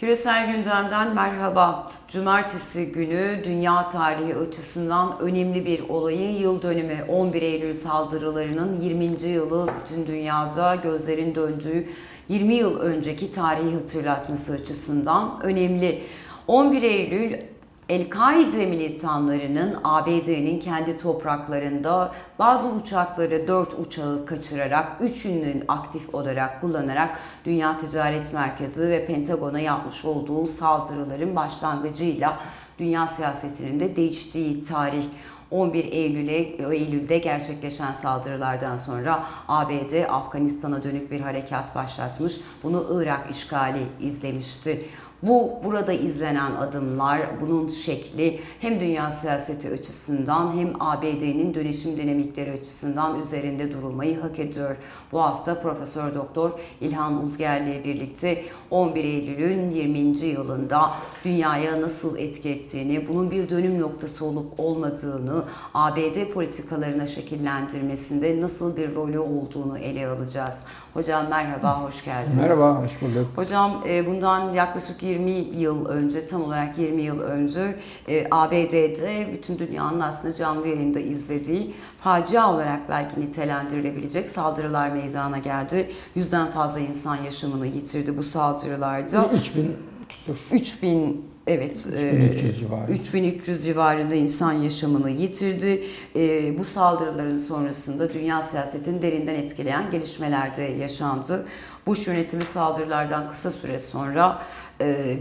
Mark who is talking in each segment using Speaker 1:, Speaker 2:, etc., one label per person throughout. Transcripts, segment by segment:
Speaker 1: Küresel gündemden merhaba. Cumartesi günü dünya tarihi açısından önemli bir olayın yıl dönümü 11 Eylül saldırılarının 20. yılı bütün dünyada gözlerin döndüğü 20 yıl önceki tarihi hatırlatması açısından önemli. 11 Eylül El-Kaide militanlarının ABD'nin kendi topraklarında bazı uçakları, dört uçağı kaçırarak, üçünün aktif olarak kullanarak Dünya Ticaret Merkezi ve Pentagon'a yapmış olduğu saldırıların başlangıcıyla dünya siyasetinin de değiştiği tarih. 11 Eylül'e Eylül'de gerçekleşen saldırılardan sonra ABD Afganistan'a dönük bir harekat başlatmış. Bunu Irak işgali izlemişti. Bu burada izlenen adımlar, bunun şekli hem dünya siyaseti açısından hem ABD'nin dönüşüm dinamikleri açısından üzerinde durulmayı hak ediyor. Bu hafta Profesör Doktor İlhan Uzger ile birlikte 11 Eylül'ün 20. yılında dünyaya nasıl etki ettiğini, bunun bir dönüm noktası olup olmadığını, ABD politikalarına şekillendirmesinde nasıl bir rolü olduğunu ele alacağız. Hocam merhaba, hoş geldiniz.
Speaker 2: Merhaba, hoş bulduk.
Speaker 1: Hocam e, bundan yaklaşık 20 yıl önce, tam olarak 20 yıl önce e, ABD'de bütün dünyanın aslında canlı yayında izlediği facia olarak belki nitelendirilebilecek saldırılar meydana geldi. Yüzden fazla insan yaşamını yitirdi bu saldırılarda.
Speaker 2: 3000 küsur.
Speaker 1: 3000 Evet,
Speaker 2: 3300 civarında.
Speaker 1: 3300 civarında insan yaşamını yitirdi. E, bu saldırıların sonrasında dünya siyasetini derinden etkileyen gelişmeler de yaşandı. Bush yönetimi saldırılardan kısa süre sonra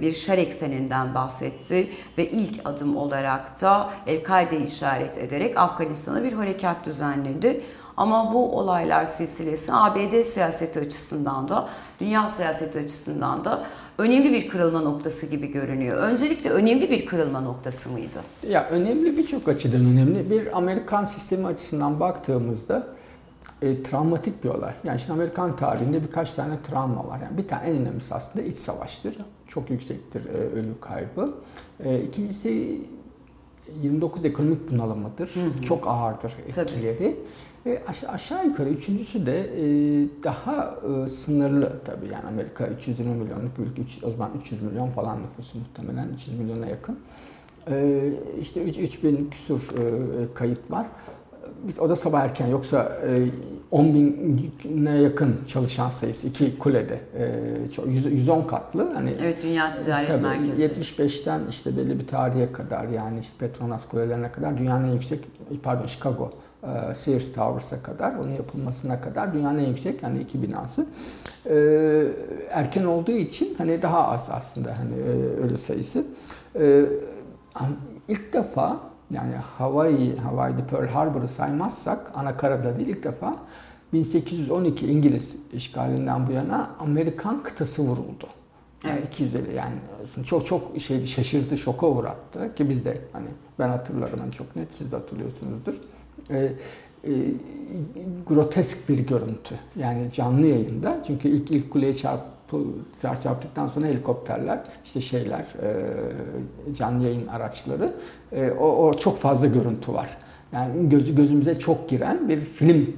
Speaker 1: bir şer ekseninden bahsetti ve ilk adım olarak da El-Kaide'yi işaret ederek Afganistan'a bir harekat düzenledi. Ama bu olaylar silsilesi ABD siyaseti açısından da, dünya siyaseti açısından da önemli bir kırılma noktası gibi görünüyor. Öncelikle önemli bir kırılma noktası mıydı?
Speaker 2: Ya önemli birçok açıdan önemli. Bir Amerikan sistemi açısından baktığımızda e, travmatik bir olay. Yani şimdi Amerikan tarihinde birkaç tane travma var. Yani bir tane en önemlisi aslında iç savaştır. Çok yüksektir e, ölü kaybı. E, ikincisi 29 ekonomik bunalımıdır. Hı hı. Çok ağırdır etkileri. Tabii. E, aşağı yukarı üçüncüsü de e, daha e, sınırlı tabii yani Amerika 320 milyonluk ülke, o zaman 300 milyon falan nüfusu muhtemelen 300 milyona yakın. E, işte 3, 3000 küsur e, kayıp var. O da sabah erken yoksa e, 10 bine yakın çalışan sayısı iki kulede. E, 110 katlı.
Speaker 1: Hani, evet Dünya Ticaret tabii, Merkezi.
Speaker 2: 75'ten işte belli bir tarihe kadar yani işte Petronas kulelerine kadar dünyanın en yüksek pardon Chicago e, Sears Towers'a kadar, onun yapılmasına kadar dünyanın en yüksek yani iki binası. E, erken olduğu için hani daha az aslında hani e, ölü sayısı. E, ilk defa yani Hawaii, Hawaii'de Pearl Harbor'ı saymazsak ana karada değil ilk defa 1812 İngiliz işgalinden bu yana Amerikan kıtası vuruldu. Yani evet. 250 yani çok çok şeydi şaşırdı, şoka uğrattı ki biz de hani ben hatırlarım hani çok net siz de hatırlıyorsunuzdur e, e, grotesk bir görüntü. Yani canlı yayında. Çünkü ilk ilk kuleye çarptıktan sonra helikopterler, işte şeyler, e, canlı yayın araçları, e, o, o çok fazla görüntü var. Yani göz, gözümüze çok giren bir film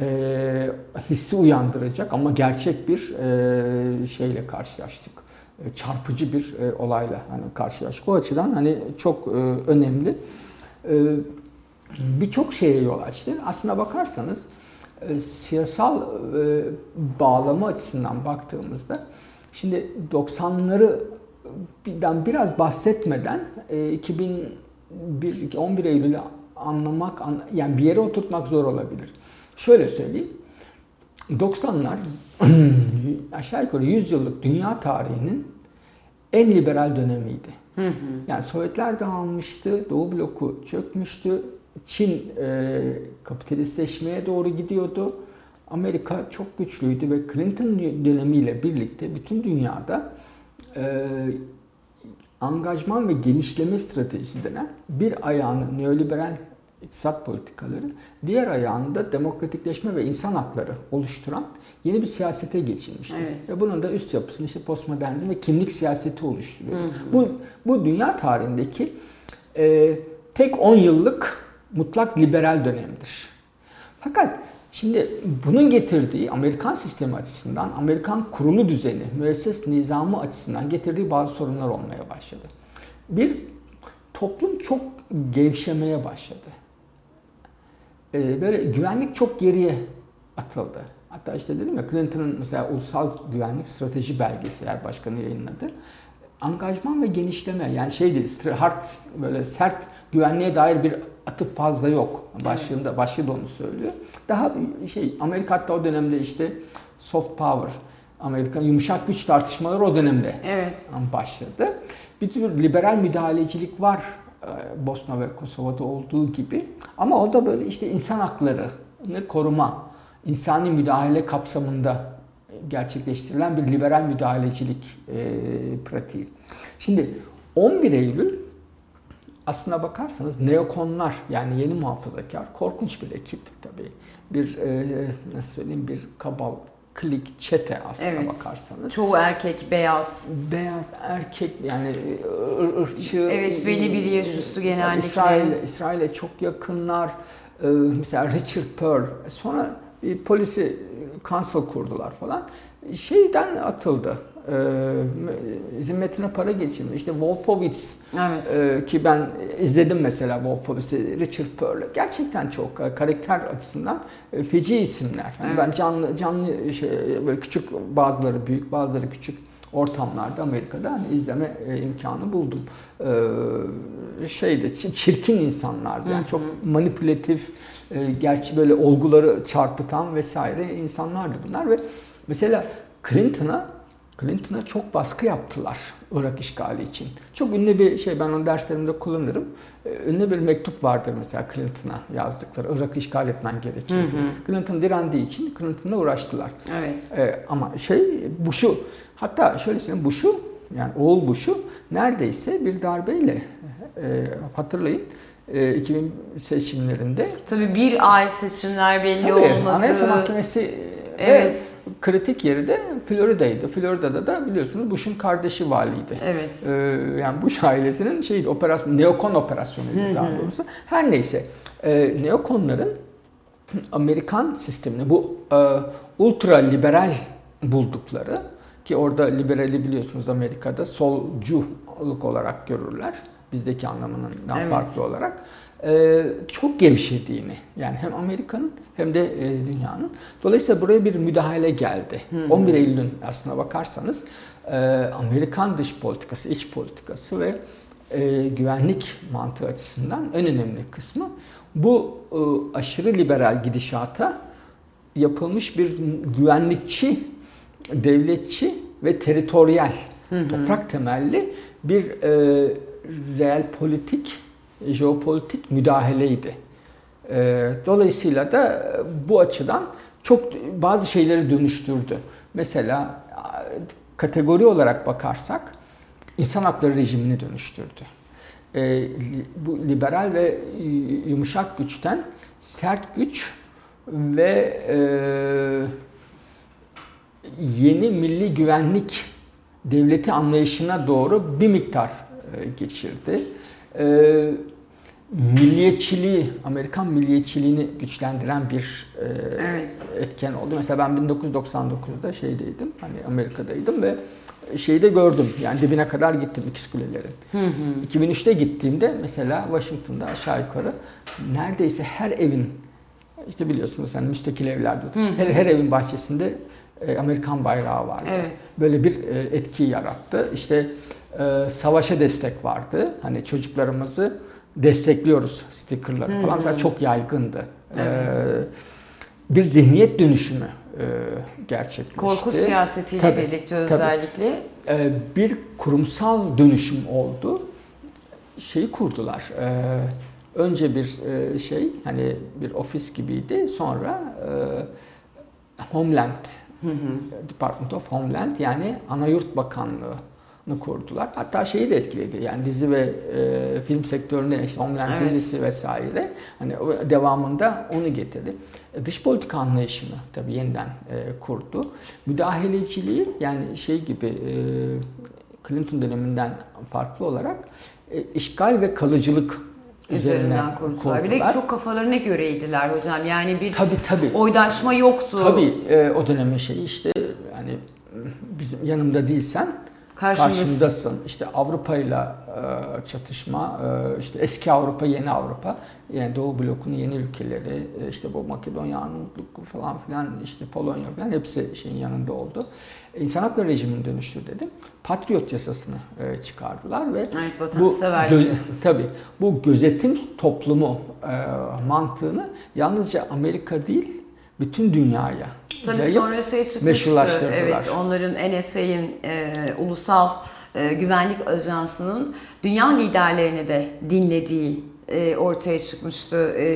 Speaker 2: e, hissi uyandıracak ama gerçek bir e, şeyle karşılaştık. E, çarpıcı bir e, olayla hani karşılaştık. O açıdan hani çok e, önemli. E, birçok şeye yol açtı. Aslına bakarsanız e, siyasal e, bağlama açısından baktığımızda şimdi 90'ları birden biraz bahsetmeden 2001 11 Eylül'ü anlamak yani bir yere oturtmak zor olabilir. Şöyle söyleyeyim. 90'lar aşağı yukarı 100 yıllık dünya tarihinin en liberal dönemiydi. Hı hı. Yani Sovyetler dağılmıştı, Doğu bloku çökmüştü, Çin e, kapitalistleşmeye doğru gidiyordu. Amerika çok güçlüydü ve Clinton dönemiyle birlikte bütün dünyada e, angajman ve genişleme stratejisi denen bir ayağını neoliberal iktisat politikaları, diğer ayağında demokratikleşme ve insan hakları oluşturan yeni bir siyasete geçilmişti. Evet. Ve bunun da üst yapısını işte postmodernizm ve kimlik siyaseti oluşturuyor. Hı hı. Bu, bu dünya tarihindeki e, tek 10 yıllık mutlak liberal dönemdir. Fakat Şimdi bunun getirdiği Amerikan sistemi açısından, Amerikan kurulu düzeni, müesses nizamı açısından getirdiği bazı sorunlar olmaya başladı. Bir, toplum çok gevşemeye başladı. Ee, böyle güvenlik çok geriye atıldı. Hatta işte dedim ya Clinton'ın mesela ulusal güvenlik strateji belgesi eğer başkanı yayınladı. Angajman ve genişleme yani şey değil, hard böyle sert güvenliğe dair bir atıp fazla yok. Başlığında evet. başlığı da onu söylüyor. Daha şey Amerika hatta o dönemde işte soft power Amerikan yumuşak güç tartışmaları o dönemde
Speaker 1: evet.
Speaker 2: başladı. Bir tür liberal müdahalecilik var e, Bosna ve Kosova'da olduğu gibi. Ama o da böyle işte insan haklarını koruma, insani müdahale kapsamında gerçekleştirilen bir liberal müdahalecilik e, pratiği. Şimdi 11 Eylül aslına bakarsanız neokonlar yani yeni muhafazakar korkunç bir ekip tabii. Bir e, nasıl söyleyeyim bir kabal klik çete aslına evet. bakarsanız.
Speaker 1: Çoğu erkek beyaz.
Speaker 2: Beyaz erkek yani ırkçı.
Speaker 1: Evet belli bir yaş üstü genellikle.
Speaker 2: İsrail İsrail'e çok yakınlar. Ee, mesela Richard Pearl. Sonra bir polisi council kurdular falan. Şeyden atıldı e, zimmetine para geçirmiş. İşte Wolfowitz evet. e, ki ben izledim mesela Wolfowitz'i, Richard Pearl. Gerçekten çok e, karakter açısından e, feci isimler. Yani evet. Ben canlı canlı şey, böyle küçük bazıları büyük bazıları küçük ortamlarda Amerika'da hani izleme e, imkanı buldum. Ee, şeyde çirkin insanlardı. Yani çok manipülatif, e, gerçi böyle olguları çarpıtan vesaire insanlardı bunlar ve mesela Clinton'a Clinton'a çok baskı yaptılar Irak işgali için. Çok ünlü bir şey ben onu derslerimde kullanırım. Ee, ünlü bir mektup vardır mesela Clinton'a yazdıkları. Irak işgal etmen. Hı hı. Clinton direndiği için Clinton'la uğraştılar.
Speaker 1: Evet.
Speaker 2: Ee, ama şey bu şu hatta şöyle söyleyeyim bu şu yani oğul bu şu neredeyse bir darbeyle e, hatırlayın 2000 e, seçimlerinde.
Speaker 1: Tabii bir ay seçimler belli Tabii, olmadı.
Speaker 2: Anayasa Mahkemesi Evet. Ve kritik yeri de Florida'ydı. Florida'da da biliyorsunuz Bush'un kardeşi valiydi.
Speaker 1: Evet.
Speaker 2: Ee, yani Bush ailesinin şeydi operasyon, neokon operasyonuydu daha doğrusu. Her neyse. E, neokonların Amerikan sistemini bu e, ultra liberal buldukları ki orada liberali biliyorsunuz Amerika'da solculuk olarak görürler. Bizdeki anlamından evet. farklı olarak çok gevşediğini yani hem Amerika'nın hem de e, dünyanın. Dolayısıyla buraya bir müdahale geldi. Hı 11 Eylül'ün aslına bakarsanız e, Amerikan dış politikası, iç politikası ve güvenlik mantığı açısından en önemli kısmı bu aşırı liberal gidişata yapılmış bir güvenlikçi, devletçi ve teritoryal, toprak temelli bir e, real politik jeopolitik müdahaleydi. Ee, dolayısıyla da bu açıdan çok bazı şeyleri dönüştürdü. Mesela kategori olarak bakarsak insan hakları rejimini dönüştürdü. Ee, bu liberal ve yumuşak güçten sert güç ve e, yeni milli güvenlik devleti anlayışına doğru bir miktar e, geçirdi e, milliyetçiliği, Amerikan milliyetçiliğini güçlendiren bir e, evet. etken oldu. Mesela ben 1999'da şeydeydim, hani Amerika'daydım ve şeyi de gördüm. Yani dibine kadar gittim ikiz kulelerin. Hı hı. 2003'te gittiğimde mesela Washington'da aşağı yukarı neredeyse her evin işte biliyorsunuz hani müstakil evlerde hı hı. her, her evin bahçesinde e, Amerikan bayrağı vardı.
Speaker 1: Evet.
Speaker 2: Böyle bir e, etki yarattı. İşte e, savaşa destek vardı. Hani çocuklarımızı destekliyoruz stickerları falan. Mesela çok yaygındı. Evet. bir zihniyet dönüşümü gerçekleşti.
Speaker 1: Korku siyasetiyle tabii, birlikte özellikle.
Speaker 2: Tabii. bir kurumsal dönüşüm oldu. Şeyi kurdular. önce bir şey hani bir ofis gibiydi. Sonra Homeland Hı hı. Department of Homeland yani Anayurt Bakanlığı kurdular. Hatta şeyi de etkiledi. Yani dizi ve e, film sektörüne işte Homeland evet. dizisi vesaire hani devamında onu getirdi. E, dış politika anlayışını tabii yeniden e, kurdu. Müdahaleciliği yani şey gibi e, Clinton döneminden farklı olarak e, işgal ve kalıcılık
Speaker 1: üzerinden kurdular. Bir de çok kafalarına göreydiler hocam. Yani bir
Speaker 2: tabii, tabii.
Speaker 1: oydaşma yoktu.
Speaker 2: Tabii e, o dönemin şeyi işte yani bizim yanımda değilsen Karşımdasın. karşımdasın. İşte Avrupa ile çatışma, e, işte eski Avrupa, yeni Avrupa, yani Doğu blokunun yeni ülkeleri, e, işte bu Makedonya, Arnavutluk falan filan, işte Polonya falan hepsi şeyin yanında oldu. İnsan hakları rejimini dönüştürdü. Patriot yasasını e, çıkardılar ve
Speaker 1: evet, vatanseverlik yasası.
Speaker 2: Tabii bu gözetim toplumu mantığını yalnızca Amerika değil bütün dünyaya
Speaker 1: Tabii sonra şey çıkmıştı. Evet, onların NSA'in e, ulusal e, güvenlik ajansının dünya liderlerini de dinlediği e, ortaya çıkmıştı. E,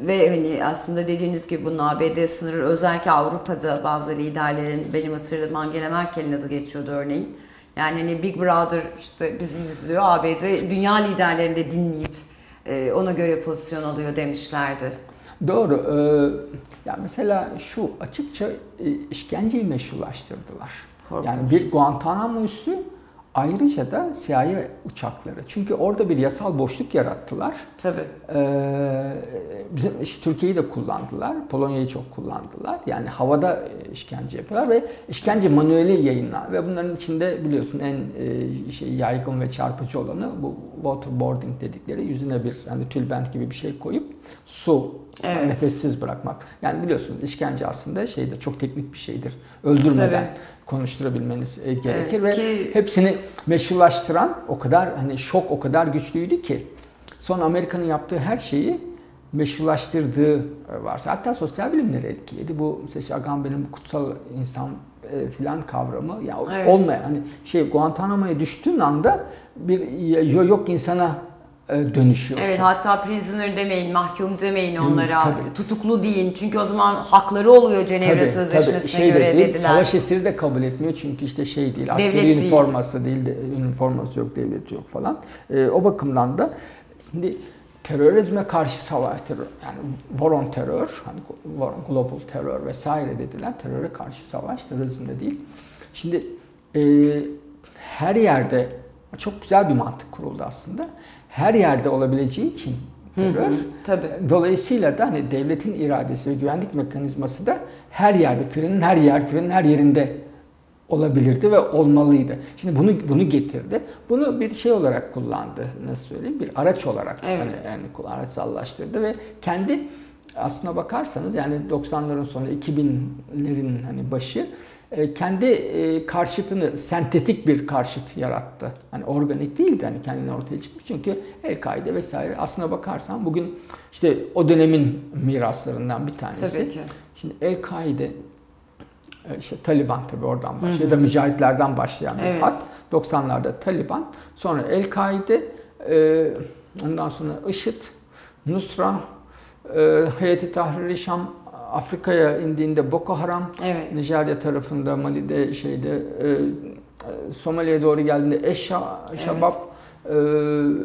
Speaker 1: ve hani aslında dediğiniz gibi bunun ABD sınırı özellikle Avrupa'da bazı liderlerin benim hatırladığım Angela Merkel'in adı geçiyordu örneğin. Yani hani Big Brother işte bizi izliyor ABD dünya liderlerini de dinleyip e, ona göre pozisyon alıyor demişlerdi.
Speaker 2: Doğru. Ee, ya mesela şu açıkça e, işkenceyi meşrulaştırdılar. Korkunç. Yani bir Guantanamo üssü Ayrıca da CIA uçakları. Çünkü orada bir yasal boşluk yarattılar.
Speaker 1: Tabii.
Speaker 2: Ee, bizim işte Türkiye'yi de kullandılar. Polonya'yı çok kullandılar. Yani havada e, işkence yapıyorlar ve işkence manueli yayınlar. Ve bunların içinde biliyorsun en e, şey yaygın ve çarpıcı olanı bu waterboarding dedikleri yüzüne bir hani tülbent gibi bir şey koyup su evet. nefessiz bırakmak. Yani biliyorsunuz işkence aslında şeydir çok teknik bir şeydir. Öldürmeden. Tabii konuşturabilmeniz e, gerekir evet, ve hepsini meşrulaştıran o kadar hani şok o kadar güçlüydü ki son Amerika'nın yaptığı her şeyi meşrulaştırdığı e, varsa hatta sosyal bilimleri etkiledi. Bu mesela işte Agamben'in kutsal insan e, filan kavramı ya evet. olmayan hani şey Guantanamo'ya düştüğün anda bir yok insana dönüşüyor.
Speaker 1: Evet hatta prisoner demeyin, mahkum demeyin onlara. Tabii. Tutuklu deyin. Çünkü o zaman hakları oluyor Cenevre tabii, Sözleşmesi'ne tabii. Şey göre de değil, dediler.
Speaker 2: Savaş esiri de kabul etmiyor çünkü işte şey değil. Askeri devlet üniforması değil, de, üniforması yok, devlet yok falan. E, o bakımdan da şimdi terörizme karşı savaş terör yani war on terör hani global terör vesaire dediler. Teröre karşı savaş terörizmde değil. Şimdi e, her yerde çok güzel bir mantık kuruldu aslında her yerde olabileceği için terör. Hı hı, tabii. Dolayısıyla da hani devletin iradesi ve güvenlik mekanizması da her yerde, kürenin her yer, kürenin her yerinde olabilirdi ve olmalıydı. Şimdi bunu bunu getirdi. Bunu bir şey olarak kullandı. Nasıl söyleyeyim? Bir araç olarak evet. hani, yani araçsallaştırdı ve kendi aslına bakarsanız yani 90'ların sonu 2000'lerin hani başı kendi e, karşıtını sentetik bir karşıt yarattı. Hani organik değildi hani kendini ortaya çıkmış. Çünkü El-Kaide vesaire aslına bakarsan bugün işte o dönemin miraslarından bir tanesi. Tabii ki. Şimdi El-Kaide e, işte Taliban tabii oradan başlıyor. Ya da mücahitlerden başlayan bir evet. hat. 90'larda Taliban. Sonra El-Kaide, ondan sonra IŞİD, Nusra, Heyeti Tahrir-i Şam Afrika'ya indiğinde Boko Haram, evet. Nijerya tarafında, Mali'de, şeyde, e, e Somali'ye doğru geldiğinde Eşa, Şabab, evet.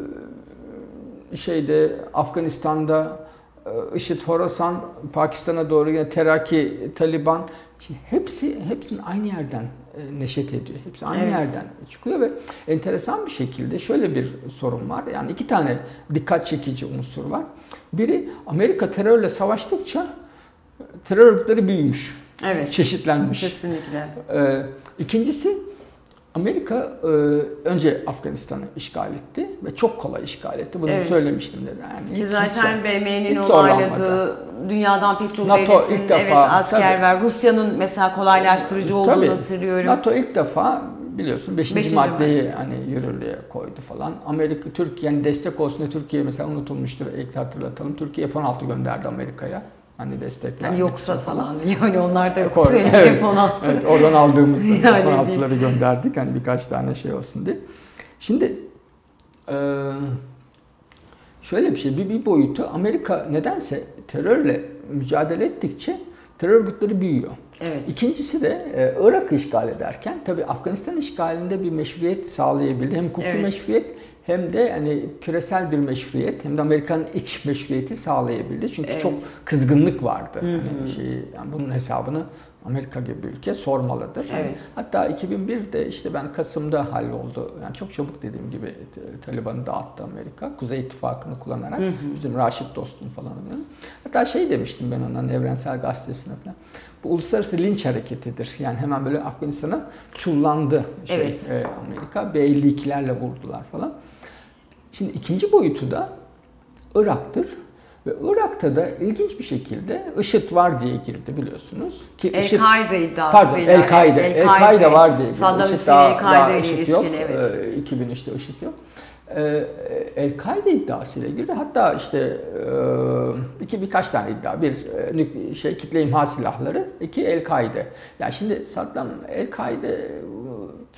Speaker 2: e, şeyde Afganistan'da e, IŞİD, Horasan, Pakistan'a doğru yine Teraki, Taliban. Şimdi hepsi hepsinin aynı yerden e, neşet ediyor. Hepsi aynı evet. yerden çıkıyor ve enteresan bir şekilde şöyle bir sorun var. Yani iki tane dikkat çekici unsur var. Biri Amerika terörle savaştıkça terör örgütleri büyümüş. Evet. Çeşitlenmiş.
Speaker 1: Kesinlikle.
Speaker 2: Ee, ikincisi Amerika e, önce Afganistan'ı işgal etti ve çok kolay işgal etti. Bunu evet. söylemiştim de. Yani
Speaker 1: Ki zaten BM'nin onayladığı dünyadan pek çok NATO devletin ilk defa, evet, asker tabii, var. Rusya'nın mesela kolaylaştırıcı olduğunu tabii, hatırlıyorum.
Speaker 2: NATO ilk defa biliyorsun 5. Beşinci maddeyi madde. hani yürürlüğe koydu falan. Amerika Türkiye'nin destek olsun diye Türkiye mesela unutulmuştur. Ekle hatırlatalım. Türkiye F-16 gönderdi Amerika'ya. Hani destek
Speaker 1: hani yoksa falan. Yani onlar da yoksa evet, F-16.
Speaker 2: evet, oradan aldığımız yani F-16'ları gönderdik. Hani birkaç tane şey olsun diye. Şimdi şöyle bir şey, bir, bir boyutu Amerika nedense terörle mücadele ettikçe terör örgütleri büyüyor. Evet. İkincisi de Irak işgal ederken tabii Afganistan işgalinde bir meşruiyet sağlayabildi. Hem hukuki evet. meşruiyet hem de hani küresel bir meşruiyet hem de Amerikan iç meşruiyeti sağlayabildi. Çünkü evet. çok kızgınlık vardı. Hı hı. Hani şey, yani bunun hesabını Amerika gibi bir ülke sormalıdır.
Speaker 1: Evet.
Speaker 2: hatta 2001'de işte ben Kasım'da halloldu. Yani çok çabuk dediğim gibi Taliban'ı dağıttı Amerika. Kuzey İttifakı'nı kullanarak. Bizim Raşit dostum falan. Hatta şey demiştim ben onların Evrensel Gazetesi'ne falan. Bu uluslararası linç hareketidir. Yani hemen böyle Afganistan'a çullandı şey,
Speaker 1: Evet.
Speaker 2: e, Amerika. B-52'lerle vurdular falan. Şimdi ikinci boyutu da Irak'tır. Ve Irak'ta da ilginç bir şekilde IŞİD var diye girdi biliyorsunuz. Ki
Speaker 1: El-Kaide iddiasıyla.
Speaker 2: Pardon El-Kaide. El-Kaide var diye girdi.
Speaker 1: Saddam Hüseyin El-Kaide ile ilişkili evet.
Speaker 2: Ee, 2003'te IŞİD yok. Ee, El-Kaide iddiasıyla girdi. Hatta işte e, iki birkaç tane iddia. Bir e, şey kitle imha silahları, iki El-Kaide. Yani şimdi Saddam El-Kaide e,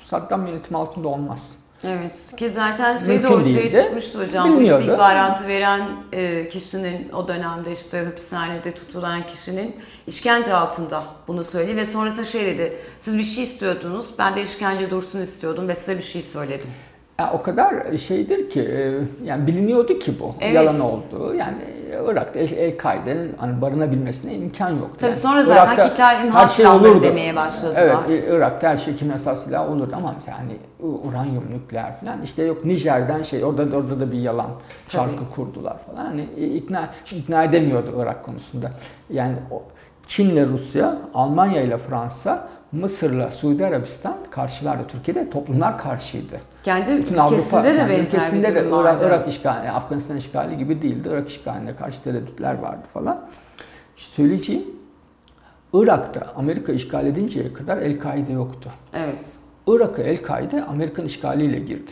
Speaker 2: Saddam yönetimi altında olmaz.
Speaker 1: Evet. Ki zaten şey de ortaya
Speaker 2: değildi.
Speaker 1: çıkmıştı hocam. Bu
Speaker 2: Bilmiyordu.
Speaker 1: istihbaratı veren e, kişinin o dönemde işte hapishanede tutulan kişinin işkence altında bunu söyledi ve sonrasında şey dedi. Siz bir şey istiyordunuz. Ben de işkence dursun istiyordum ve size bir şey söyledim.
Speaker 2: Ya o kadar şeydir ki e, yani biliniyordu ki bu
Speaker 1: Evet.
Speaker 2: yalan olduğu. Yani Irak'ta El- El-Kaide'nin hani barınabilmesine imkan yoktu.
Speaker 1: Tabii
Speaker 2: Yani
Speaker 1: sonra zaten
Speaker 2: Irak'ta
Speaker 1: kitle imha
Speaker 2: her şey olurdu.
Speaker 1: demeye başladılar.
Speaker 2: Evet, Irak'ta her şey kimyasal silah olurdu ama hani uranyum nükleer falan işte yok Nijer'den şey orada orada da bir yalan şarkı kurdular falan. Hani ikna ikna edemiyordu Irak konusunda. Yani Çin'le Rusya, Almanya ile Fransa, Mısır'la Suudi Arabistan karşılardı. Türkiye'de toplumlar karşıydı.
Speaker 1: Kendi
Speaker 2: Bütün Avrupa,
Speaker 1: ülkesinde de
Speaker 2: yani
Speaker 1: benzer
Speaker 2: ülkesinde de Irak. Irak işgali, Afganistan işgali gibi değildi. Irak işgaline karşı tereddütler vardı falan. Söyleyeceğim, Irak'ta Amerika işgal edinceye kadar El-Kaide yoktu.
Speaker 1: Evet.
Speaker 2: Irak'a El-Kaide Amerikan işgaliyle girdi.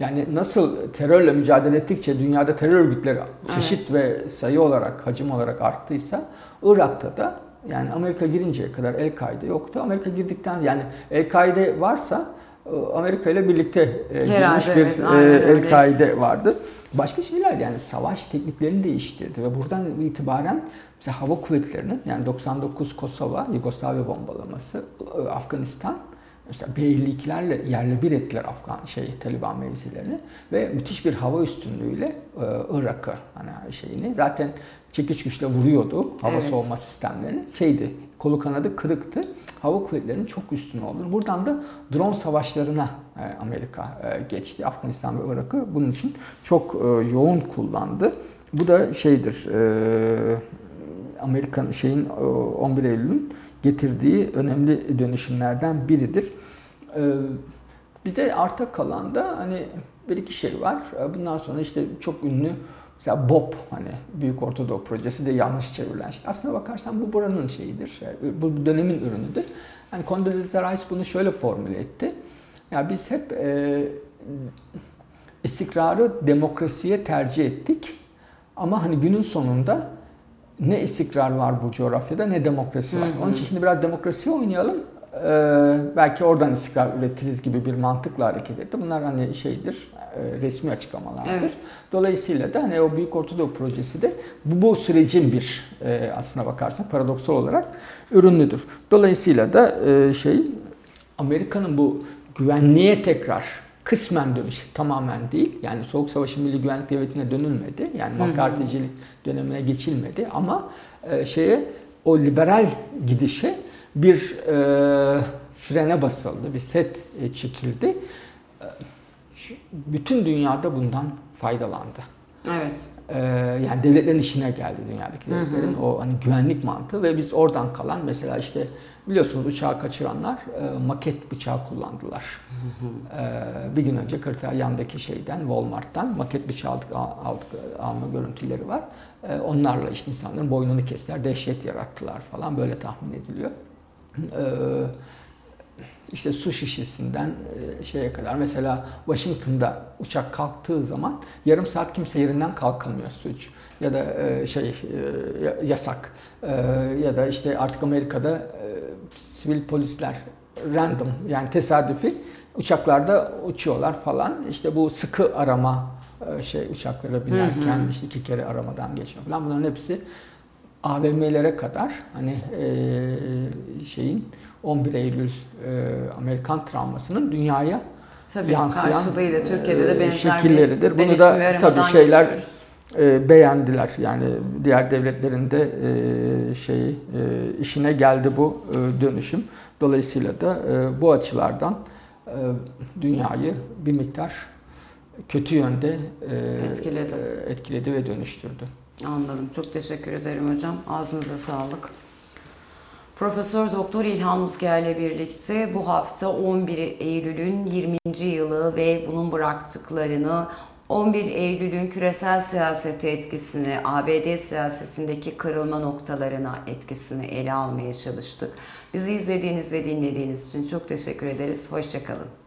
Speaker 2: Yani nasıl terörle mücadele ettikçe dünyada terör örgütleri çeşit ve sayı olarak, hacim olarak arttıysa Irak'ta da yani Amerika girinceye kadar El-Kaide yoktu. Amerika girdikten yani El-Kaide varsa e, Amerika ile birlikte e, girmiş bir
Speaker 1: evet.
Speaker 2: El-Kaide vardı. Başka şeyler yani savaş tekniklerini değiştirdi ve buradan itibaren mesela hava kuvvetlerinin yani 99 Kosova, Yugoslavya bombalaması, e, Afganistan mesela B-52'lerle yerle bir ettiler Afgan şey Taliban mevzilerini ve müthiş bir hava üstünlüğüyle e, Irak'ı hani şeyini zaten çekiç güçle vuruyordu hava
Speaker 1: Evet.
Speaker 2: savunma sistemlerini. Şeydi kolu kanadı kırıktı. Hava kuvvetlerinin çok üstün oldu. Buradan da drone savaşlarına e, Amerika e, geçti. Afganistan ve Irak'ı bunun için çok e, yoğun kullandı. Bu da şeydir. e, Amerikan şeyin e, 11 Eylül'ün getirdiği önemli dönüşümlerden biridir. E, Bize arta kalan da hani bir iki şey var. E, Bundan sonra işte çok ünlü mesela BOP hani Büyük Ortadoğu Projesi de yanlış çevrilen şey. Aslına bakarsan bu buranın şeyidir. e, Bu dönemin ürünüdür. Hani Condoleezza Rice bunu şöyle formüle etti. Ya biz hep e, istikrarı demokrasiye tercih ettik. Ama hani günün sonunda ne istikrar var bu coğrafyada ne demokrasi var.
Speaker 1: Hı hı.
Speaker 2: Onun için şimdi biraz demokrasi oynayalım. Ee, belki oradan istikrar üretiriz gibi bir mantıkla hareket etti. Bunlar hani şeydir, e, resmi açıklamalardır.
Speaker 1: Evet.
Speaker 2: Dolayısıyla da hani o Büyük Ortadoğu Projesi de bu, bu sürecin bir e, aslına bakarsan paradoksal olarak ürünlüdür. Dolayısıyla da e, şey Amerika'nın bu güvenliğe tekrar kısmen dönüş tamamen değil. Yani Soğuk Savaş'ın Milli Güvenlik Devleti'ne dönülmedi. Yani
Speaker 1: Hı hı.
Speaker 2: McCarthy'cilik dönemine geçilmedi ama e, şeye o liberal gidişe bir e, frene basıldı, bir set e, çekildi. E, şu- bütün dünyada bundan faydalandı.
Speaker 1: Evet.
Speaker 2: Ee, yani devletlerin işine geldi dünyadaki
Speaker 1: Hı hı.
Speaker 2: devletlerin o hani güvenlik mantığı ve biz oradan kalan mesela işte biliyorsunuz uçağı kaçıranlar e, maket bıçağı kullandılar. Ee, bir gün önce Kırtay yandaki şeyden Walmart'tan maket bıçağı aldık, al- aldık, alma görüntüleri var. Ee, onlarla işte insanların boynunu kestiler, dehşet yarattılar falan böyle tahmin ediliyor. Ee, işte su şişesinden e, şeye kadar mesela Washington'da uçak kalktığı zaman yarım saat kimse yerinden kalkamıyor suç ya da e, şey e, ya- yasak E, ya da işte artık Amerika'da sivil polisler random yani tesadüfi uçaklarda uçuyorlar falan işte bu sıkı arama şey uçaklara binerken
Speaker 1: Hı hı.
Speaker 2: işte iki kere aramadan geçiyor falan bunların hepsi AVM'lere kadar hani e, şeyin 11 Eylül e, Amerikan travmasının dünyaya
Speaker 1: Tabii
Speaker 2: yansıyan
Speaker 1: karşılığıyla Türkiye'de de benzer
Speaker 2: şekilleridir. Bunu da tabii şeyler. E, beğendiler. Yani diğer devletlerin de e, şeyi e, işine geldi bu e, dönüşüm. Dolayısıyla da e, bu açılardan e, dünyayı bir miktar kötü yönde e,
Speaker 1: Etkiledi.
Speaker 2: e, etkiledi ve dönüştürdü.
Speaker 1: Anladım. Çok teşekkür ederim hocam. Ağzınıza sağlık. Profesör Doktor İlhan Uzger ile birlikte bu hafta 11 Eylül'ün 20. yılı ve bunun bıraktıklarını 11 Eylül'ün küresel siyasete etkisini, ABD siyasetindeki kırılma noktalarına etkisini ele almaya çalıştık. Bizi izlediğiniz ve dinlediğiniz için çok teşekkür ederiz. Hoşçakalın.